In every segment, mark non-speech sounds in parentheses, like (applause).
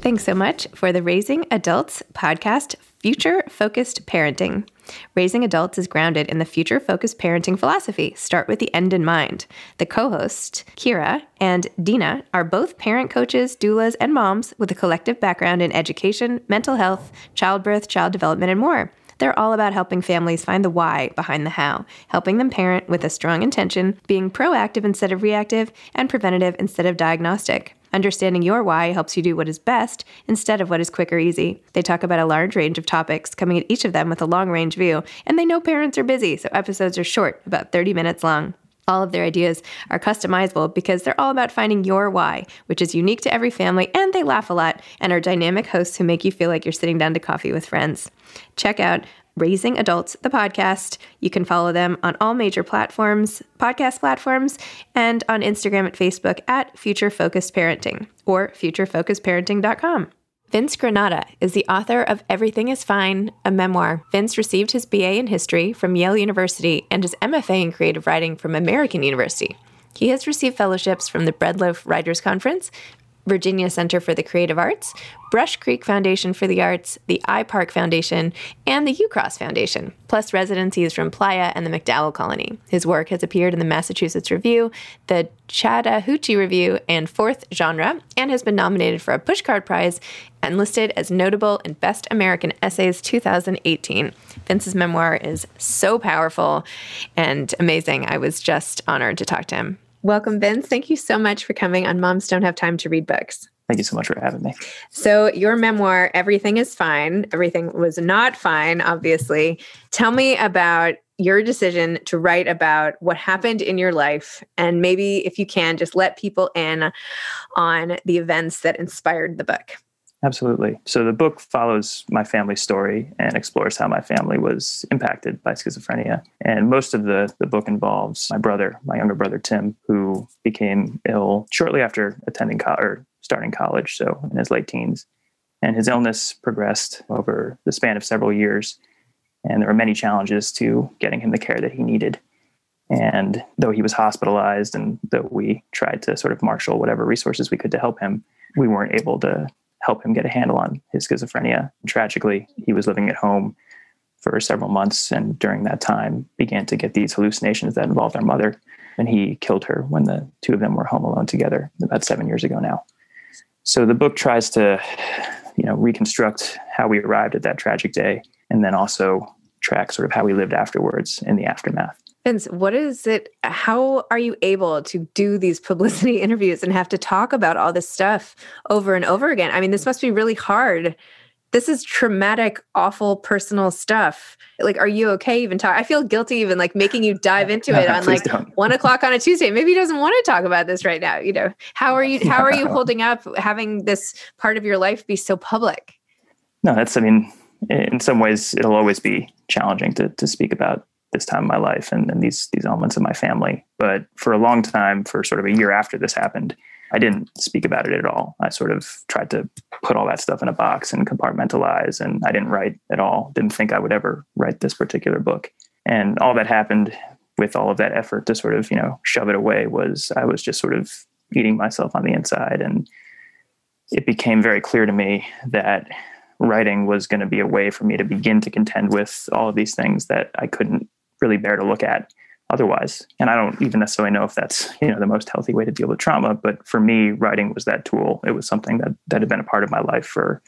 Thanks so much for the Raising Adults podcast, Future Focused Parenting. Raising Adults is grounded in the future focused parenting philosophy. Start with the end in mind. The co hosts, Kira and Dina, are both parent coaches, doulas, and moms with a collective background in education, mental health, childbirth, child development, and more. They're all about helping families find the why behind the how, helping them parent with a strong intention, being proactive instead of reactive, and preventative instead of diagnostic. Understanding your why helps you do what is best instead of what is quick or easy. They talk about a large range of topics, coming at each of them with a long range view, and they know parents are busy, so episodes are short, about 30 minutes long. All of their ideas are customizable because they're all about finding your why, which is unique to every family, and they laugh a lot and are dynamic hosts who make you feel like you're sitting down to coffee with friends. Check out Raising Adults, the podcast. You can follow them on all major platforms, podcast platforms, and on Instagram and Facebook at Future Focused Parenting or futurefocusedparenting.com. Vince Granata is the author of Everything is Fine, a memoir. Vince received his BA in history from Yale University and his MFA in creative writing from American University. He has received fellowships from the Breadloaf Writers Conference, Virginia Center for the Creative Arts, Brush Creek Foundation for the Arts, the iPark Foundation, and the UCross Foundation, plus residencies from Playa and the MacDowell Colony. His work has appeared in the Massachusetts Review, the Chattahoochee Review, and Fourth Genre, and has been nominated for a Pushcart Prize and listed as notable in Best American Essays 2018. Vince's memoir is so powerful and amazing. I was just honored to talk to him. Welcome, Vince. Thank you so much for coming on Moms Don't Have Time to Read Books. Thank you so much for having me. So, your memoir, Everything is Fine. Everything was not fine, obviously. Tell me about your decision to write about what happened in your life. And maybe, if you can, just let people in on the events that inspired the book. Absolutely. So the book follows my family story and explores how my family was impacted by schizophrenia. And most of the, the book involves my brother, my younger brother Tim, who became ill shortly after attending college or starting college, so in his late teens. And his illness progressed over the span of several years. And there were many challenges to getting him the care that he needed. And though he was hospitalized and though we tried to sort of marshal whatever resources we could to help him, we weren't able to help him get a handle on his schizophrenia. Tragically, he was living at home for several months and during that time began to get these hallucinations that involved our mother. And he killed her when the two of them were home alone together about seven years ago now. So the book tries to, you know, reconstruct how we arrived at that tragic day and then also track sort of how we lived afterwards in the aftermath. Vince, what is it? How are you able to do these publicity (laughs) interviews and have to talk about all this stuff over and over again? I mean, this must be really hard. This is traumatic, awful, personal stuff. Like, are you okay even talk? I feel guilty even like making you (laughs) dive into it on like don't. one o'clock on a Tuesday. Maybe he doesn't want to talk about this right now. You know, how are you? (laughs) How are you holding up having this part of your life be so public? No, that's. I mean, in some ways, it'll always be challenging to to speak about this time of my life and, and these these elements of my family. But for a long time, for sort of a year after this happened, I didn't speak about it at all. I sort of tried to put all that stuff in a box and compartmentalize, and I didn't write at all. Didn't think I would ever write this particular book. And all that happened with all of that effort to sort of, you know, shove it away was I was just sort of eating myself on the inside. And it became very clear to me that writing was going to be a way for me to begin to contend with all of these things that I couldn't really bear to look at otherwise. And I don't even necessarily know if that's, you know, the most healthy way to deal with trauma, but for me, writing was that tool. It was something that that had been a part of my life for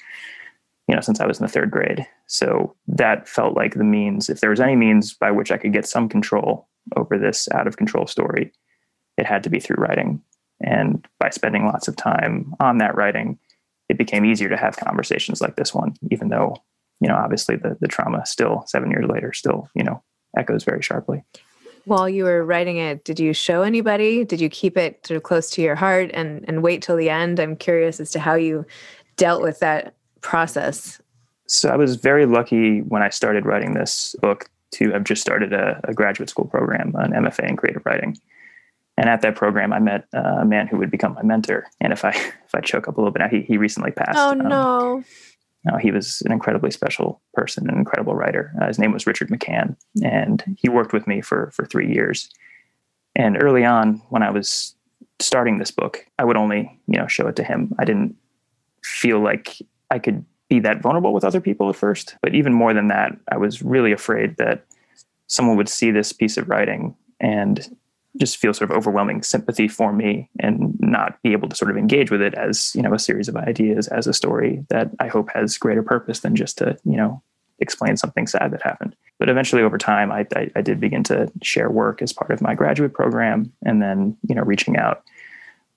you know, since I was in the third grade. So that felt like the means, if there was any means by which I could get some control over this out of control story, it had to be through writing. And by spending lots of time on that writing, it became easier to have conversations like this one, even though, you know, obviously the, the trauma still seven years later still, you know, echoes very sharply. While you were writing it, did you show anybody? Did you keep it sort of close to your heart and, and wait till the end? I'm curious as to how you dealt with that process. So I was very lucky when I started writing this book to have just started a, a graduate school program, an MFA in creative writing. And at that program, I met a man who would become my mentor. And if I (laughs) if I choke up a little bit now, he, he recently passed. Oh um, no! No, he was an incredibly special person, an incredible writer. Uh, his name was Richard McCann, and he worked with me for for three years. And early on, when I was starting this book, I would only you know show it to him. I didn't feel like I could be that vulnerable with other people at first, but even more than that, I was really afraid that someone would see this piece of writing and just feel sort of overwhelming sympathy for me and not be able to sort of engage with it as you know a series of ideas as a story that i hope has greater purpose than just to you know explain something sad that happened. But eventually over time I, I, I did begin to share work as part of my graduate program and then you know reaching out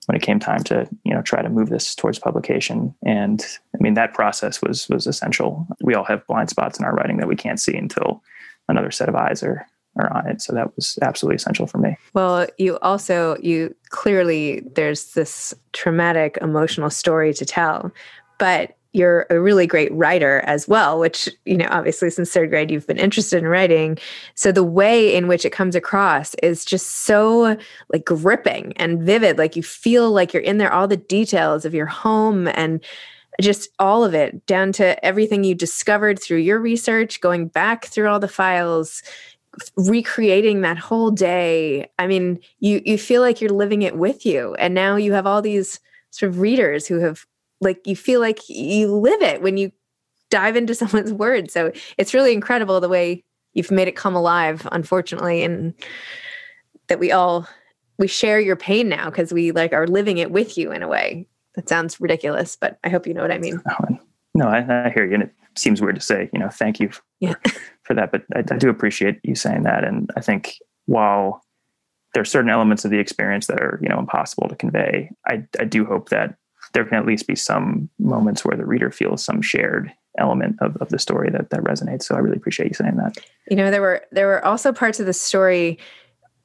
when it came time to you know try to move this towards publication. And i mean that process was was essential. We all have blind spots in our writing that we can't see until another set of eyes are are on it. So that was absolutely essential for me. Well, you also, you clearly, there's this traumatic emotional story to tell, but you're a really great writer as well, which, you know, obviously since third grade, you've been interested in writing. So the way in which it comes across is just so like gripping and vivid. Like you feel like you're in there, all the details of your home and just all of it down to everything you discovered through your research, going back through all the files, recreating that whole day. I mean you you feel like you're living it with you and now you have all these sort of readers who have like you feel like you live it when you dive into (laughs) someone's words. So it's really incredible the way you've made it come alive unfortunately and that we all we share your pain now because we like are living it with you in a way. That sounds ridiculous but i hope you know what i mean. No i, I hear you and it seems weird to say you know thank you yeah for that. But I, I do appreciate you saying that. And I think while there are certain elements of the experience that are, you know, impossible to convey, I, I do hope that there can at least be some moments where the reader feels some shared element of, of the story that that resonates. So I really appreciate you saying that. You know, there were there were also parts of the story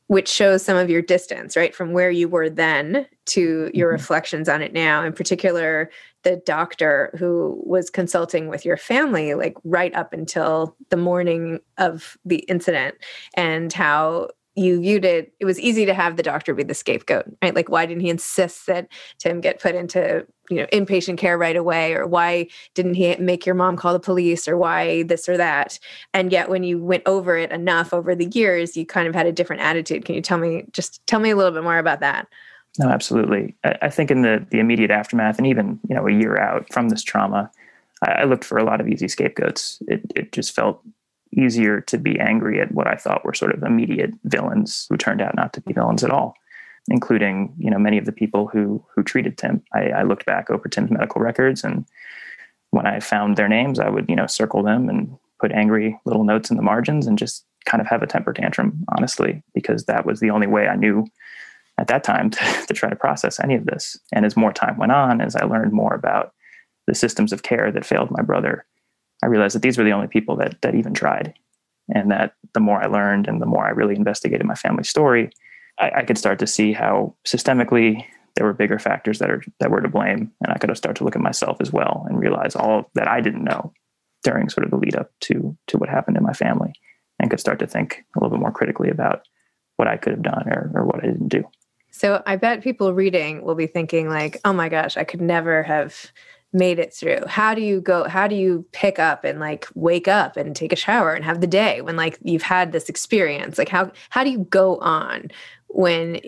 which shows some of your distance, right, from where you were then to your mm-hmm. reflections on it now. In particular, the doctor who was consulting with your family, like right up until the morning of the incident, and how you viewed it, it was easy to have the doctor be the scapegoat, right? Like, why didn't he insist that Tim get put into, you know, inpatient care right away? Or why didn't he make your mom call the police? Or why this or that? And yet, when you went over it enough over the years, you kind of had a different attitude. Can you tell me, just tell me a little bit more about that? No, absolutely. I, I think in the the immediate aftermath, and even you know a year out from this trauma, I, I looked for a lot of easy scapegoats. It it just felt easier to be angry at what I thought were sort of immediate villains who turned out not to be villains at all, including you know many of the people who who treated Tim. I, I looked back over Tim's medical records, and when I found their names, I would you know circle them and put angry little notes in the margins and just kind of have a temper tantrum, honestly, because that was the only way I knew at that time (laughs) to, to try to process any of this. And as more time went on, as I learned more about the systems of care that failed my brother, I realized that these were the only people that that even tried. And that the more I learned and the more I really investigated my family story, I, I could start to see how systemically there were bigger factors that are that were to blame. And I could start to look at myself as well and realize all that I didn't know during sort of the lead up to to what happened in my family and could start to think a little bit more critically about what I could have done or, or what I didn't do. So I bet people reading will be thinking like, "Oh my gosh, I could never have made it through." How do you go how do you pick up and like wake up and take a shower and have the day when like you've had this experience? Like how how do you go on when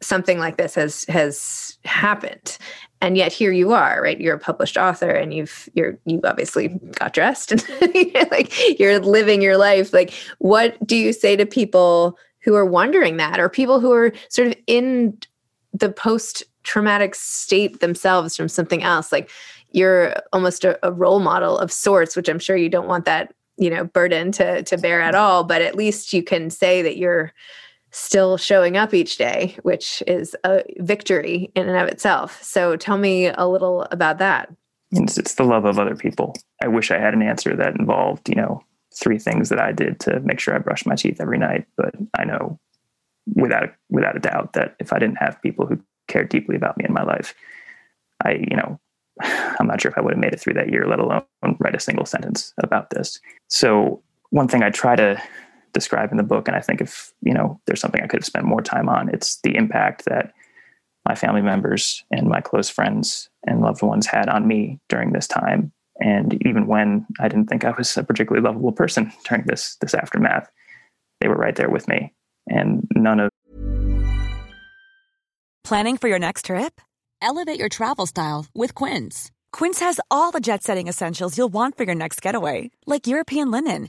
something like this has has happened? And yet here you are, right? You're a published author and you've you're you obviously got dressed and (laughs) like you're living your life. Like what do you say to people who are wondering that or people who are sort of in the post traumatic state themselves from something else like you're almost a, a, role model of sorts which i'm sure you don't want that you know burden to to bear at all but at least you can say that you're still showing up each day which is a victory in and of itself so tell me a little about that it's, it's the love of other people i wish i had an answer that involved you know three things that I did to make sure I brushed my teeth every night. But I know without without a doubt that if I didn't have people who cared deeply about me in my life, I you know (sighs) I'm not sure if I would have made it through that year, let alone write a single sentence about this. So one thing I try to describe in the book, and I think if you know there's something I could have spent more time on, it's the impact that my family members and my close friends and loved ones had on me during this time and even when I didn't think I was a particularly lovable person (laughs) during this this aftermath, they were right there with me. And none of Planning for your next trip? Elevate your travel style with Quince. Quince has all the jet-setting essentials you'll want for your next getaway, like European linen,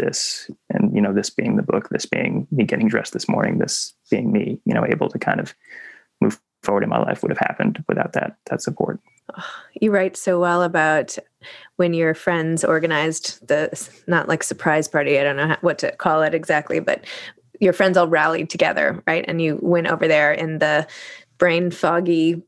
This, and you know, this being the book, this being me getting dressed this morning, this being me, you know, able to kind of move forward in my life would have happened without that that support. You write so well about when your friends organized the not like surprise party. I don't know what to call it exactly, but your friends all rallied together, right? And you went over there in the brain foggy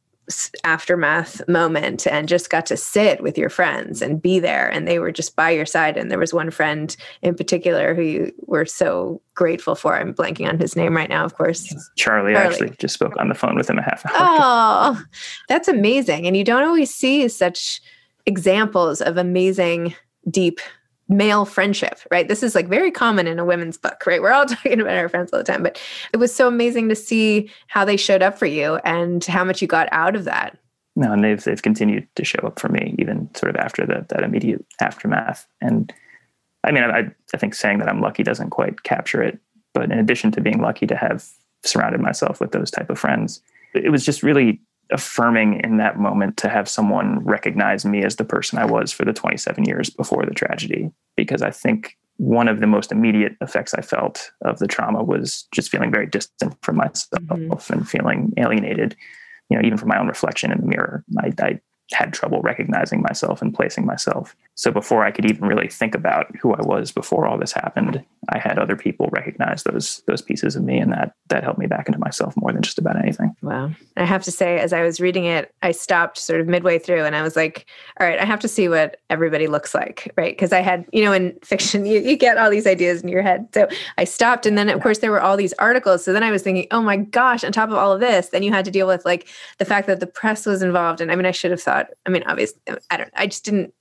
aftermath moment and just got to sit with your friends and be there. And they were just by your side. And there was one friend in particular who you were so grateful for. I'm blanking on his name right now of course. Charlie, charlie. actually just spoke on the phone with him a half hour ago. oh that's amazing. And you don't always see such examples of amazing deep male friendship, right? This is like very common in a women's book, right? We're all (laughs) talking about our friends all the time, but it was so amazing to see how they showed up for you and how much you got out of that. No, and they've they've continued to show up for me even sort of after that that immediate aftermath. And I mean, I I think saying that I'm lucky doesn't quite capture it, but in addition to being lucky to have surrounded myself with those type of friends, it was just really affirming in that moment to have someone recognize me as the person I was for the 27 years before the tragedy. Because I think one of the most immediate effects I felt of the trauma was just feeling very distant from myself mm-hmm. and feeling alienated, you know, even from my own reflection in the mirror. I, I had trouble recognizing myself and placing myself. So before I could even really think about who I was before all this happened, I had other people recognize those those pieces of me and that that helped me back into myself more than just about anything. Wow. I have to say as I was reading it, I stopped sort of midway through and I was like, all right, I have to see what everybody looks like, right? Because I had, you know, in fiction (laughs) you, you get all these ideas in your head. So I stopped and then of course there were all these articles. So then I was thinking, oh my gosh, on top of all of this, then you had to deal with like the fact that the press was involved. And I mean, I should have thought, I mean, obviously I don't I just didn't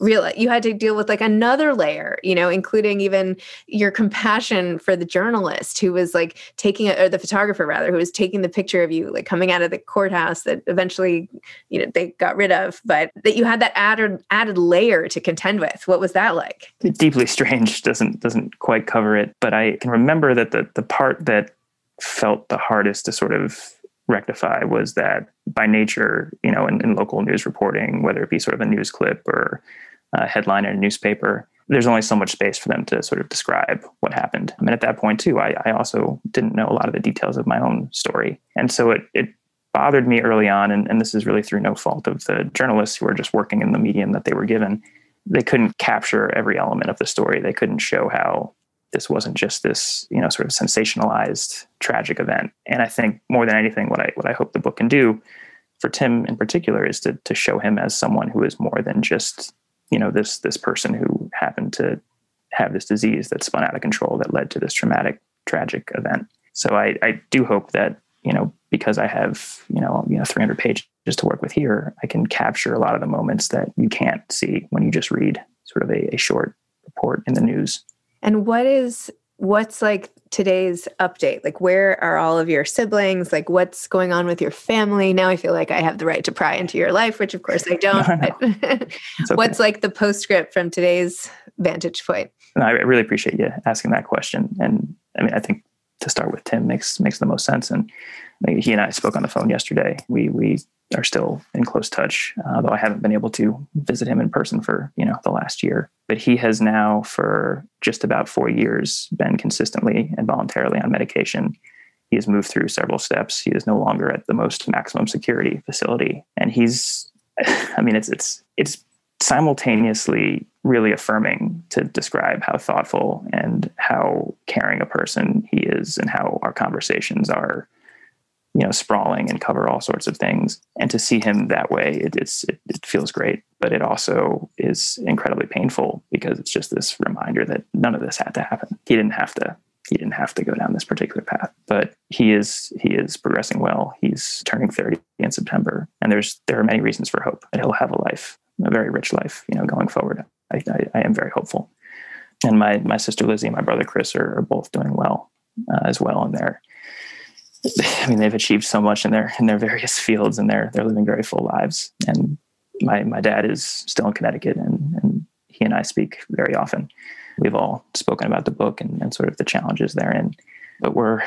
realize you had to deal with like another layer you know including even your compassion for the journalist who was like taking it or the photographer rather who was taking the picture of you like coming out of the courthouse that eventually you know they got rid of but that you had that added added layer to contend with. What was that like? Deeply strange (laughs) doesn't doesn't quite cover it but i can remember that the the part that felt the hardest to sort of rectify was that by nature, you know, in, in, local news reporting, whether it be sort of a news clip or a headline in a newspaper, there's only so much space for them to sort of describe what happened. I mean, at that point too, I, I also didn't know a lot of the details of my own story. And so it, it bothered me early on, and, and this is really through no fault of the journalists who were just working in the medium that they were given. They couldn't capture every element of the story. They couldn't show how this wasn't just this you know sort of sensationalized tragic event. And i think more than anything what i what i hope the book can do for tim in particular is to to show him as someone who is more than just you know this this person who happened to have this disease that spun out of control that led to this traumatic tragic event. So i i do hope that you know because i have you know you know 300 pages to work with here i can capture a lot of the moments that you can't see when you just read sort of a, a short report in the news and what is what's like today's update? Like where are all of your siblings? Like what's going on with your family? Now I feel like I have the right to pry into your life, which of course I don't. (laughs) (laughs) okay. What's like the postscript from today's vantage point? No, I really appreciate you asking that question. And I mean, I think to start with Tim makes makes the most sense. And he and I spoke on the phone yesterday. We we are still in close touch, uh, though I haven't been able to visit him in person for you know the last year. But he has now, for just about four years, been consistently and voluntarily on medication. He has moved through several steps. He is no longer at the most maximum security facility, and he's. (laughs) I mean, it's it's it's simultaneously really affirming to describe how thoughtful and how caring a person he is, and how our conversations are you know sprawling and cover all sorts of things. And to see him that way it, it's it, it, feels great but it also is incredibly painful because it's just this reminder that none of this had to happen. He didn't have to he didn't have to go down this particular path but he is he is progressing well. He's turning 30 in september and there's there are many reasons for hope. That he'll have a life a very rich life you know going forward i, I, I am very hopeful and my my sister lizzie and my brother chris are, are both doing well uh, as well and they're I mean, they've achieved so much in their in their various fields, and they're they're living very full lives. And my my dad is still in Connecticut, and and he and I speak very often. We've all spoken about the book and, and sort of the challenges therein, but we're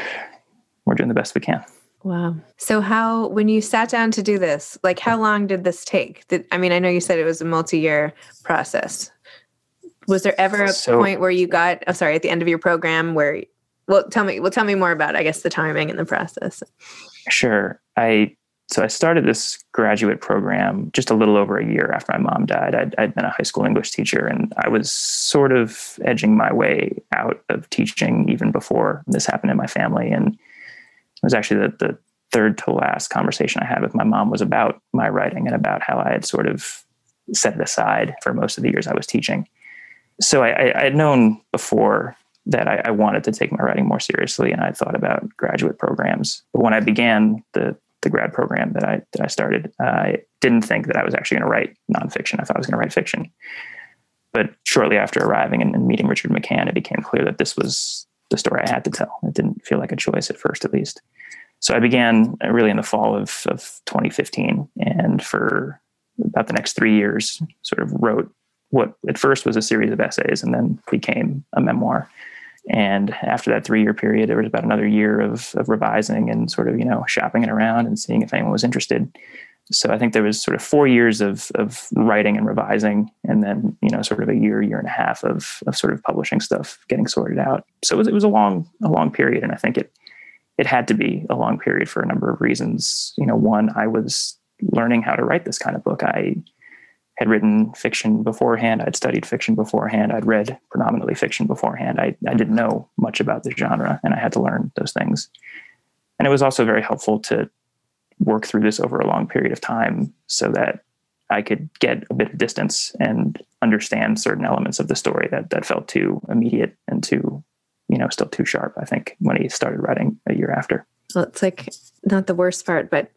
we're doing the best we can. Wow. So how when you sat down to do this, like how long did this take? Did, I mean, I know you said it was a multi-year process. Was there ever a so, point where you got, oh sorry, at the end of your program where well tell me well tell me more about i guess the timing and the process. Sure. I so i started this graduate program just a little over a year after my mom died. I'd, I'd been a high school english teacher and i was sort of edging my way out of teaching even before this happened in my family. And it was actually the, the third to last conversation I had with my mom was about my writing and about how I had sort of set it aside for most of the years I was teaching. So I, I had known before that I, I, wanted to take my writing more seriously, and I thought about graduate programs. But when I began the the grad program that I that I started, I didn't think that I was actually going to write nonfiction. I thought I was going to write fiction. But shortly after arriving and, and meeting Richard McCann, it became clear that this was the story I had to tell. It didn't feel like a choice at first, at least. So I began uh, really in the fall of, of 2015, and for about the next three years, sort of wrote what at first was a series of essays and then became a memoir. And after that three year period, there was about another year of, of revising and sort of, you know, shopping it around and seeing if anyone was interested. So I think there was sort of four years of, of writing and revising, and then, you know, sort of a year, year and a half of, of sort of publishing stuff, getting sorted out. So it was, it was a long, a long period. And I think it, it had to be a long period for a number of reasons. You know, one, I was learning how to write this kind of book. I had written fiction beforehand. I'd studied fiction beforehand. I'd read predominantly fiction beforehand. I, I didn't know much about the genre and I had to learn those things. And it was also very helpful to work through this over a long period of time so that I could get a bit of distance and understand certain elements of the story that, that felt too immediate and too, you know, still too sharp, I think, when he started writing a year after. Well, it's like not the worst part, but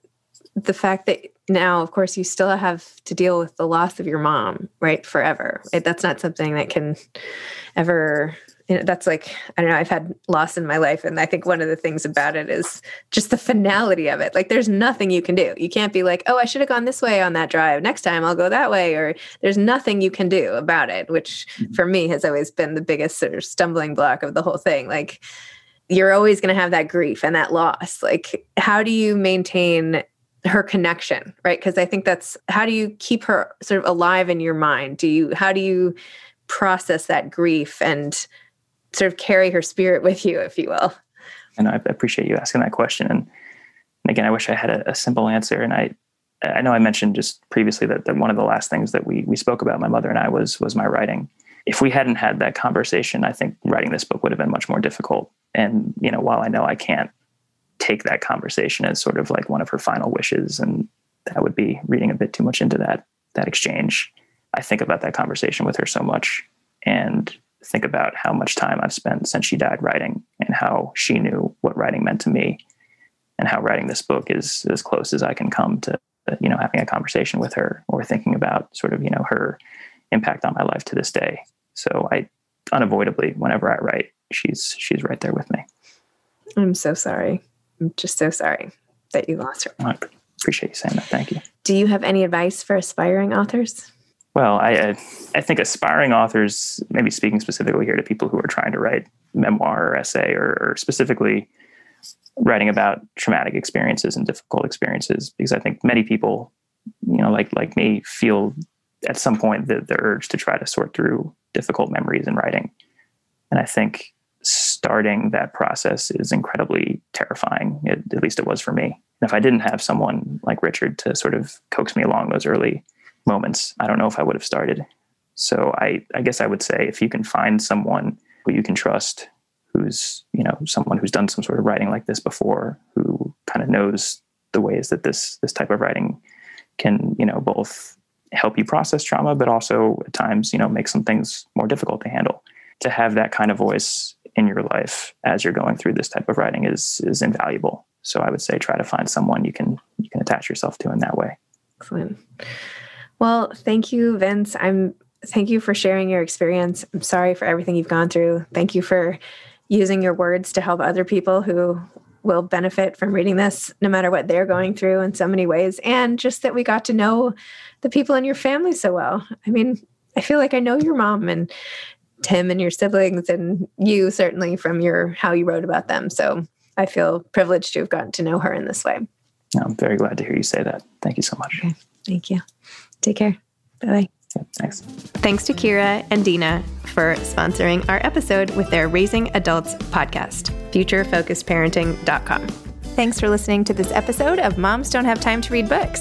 the fact that now, of course, you still have to deal with the loss of your mom, right? Forever. It, that's not something that can ever, you know, that's like, I don't know, I've had loss in my life. And I think one of the things about it is just the finality of it. Like, there's nothing you can do. You can't be like, oh, I should have gone this way on that drive. Next time I'll go that way. Or there's nothing you can do about it, which mm-hmm. for me has always been the biggest sort of stumbling block of the whole thing. Like, you're always going to have that grief and that loss. Like, how do you maintain her connection right? Because i think that's how do you keep her sort of alive in your mind? Do you how do you process that grief and sort of carry her spirit with you if you will? And i appreciate you asking that question. And, and again i wish i had a, a, simple answer. And i i know i mentioned just previously that, that one of the last things that we we spoke about my mother and i was was my writing. If we hadn't had that conversation i think writing this book would have been much more difficult. And you know while i know i can't take that conversation as sort of like one of her final wishes and that would be reading a bit too much into that that exchange. I think about that conversation with her so much and think about how much time i've spent since she died writing and how she knew what writing meant to me and how writing this book is as close as i can come to you know having a conversation with her or thinking about sort of you know her impact on my life to this day. So i unavoidably whenever i write she's she's right there with me. I'm so sorry I'm just so sorry that you lost her. I appreciate you saying that. Thank you. Do you have any advice for aspiring authors? Well, I, I think aspiring authors, maybe speaking specifically here to people who are trying to write memoir or essay or, or specifically writing about traumatic experiences and difficult experiences, because I think many people, you know, like like me, feel at some point the, the urge to try to sort through difficult memories in writing. And I think starting that process is incredibly terrifying. It, at least it was for me. And if I didn't have someone like Richard to sort of coax me along those early moments, I don't know if I would have started. So I, I guess I would say if you can find someone who you can trust, who's you know someone who's done some sort of writing like this before, who kind of knows the ways that this this type of writing can you know both help you process trauma, but also at times you know make some things more difficult to handle. To have that kind of voice in your life as you're going through this type of writing is is invaluable. So I would say try to find someone you can you can attach yourself to in that way. Excellent. Well, thank you, Vince. I'm thank you for sharing your experience. I'm sorry for everything you've gone through. Thank you for using your words to help other people who will benefit from reading this no matter what they're going through in so many ways and just that we got to know the people in your family so well. I mean, I feel like I know your mom and Tim and your siblings and you certainly from your how you wrote about them. So I feel privileged to have gotten to know her in this way. I'm very glad to hear you say that. Thank you so much. Okay. Thank you. Take care. Bye bye. Yeah, thanks. Thanks to Kira and Dina for sponsoring our episode with their Raising Adults podcast, futurefocusedparenting.com. Thanks for listening to this episode of Moms Don't Have Time to Read Books.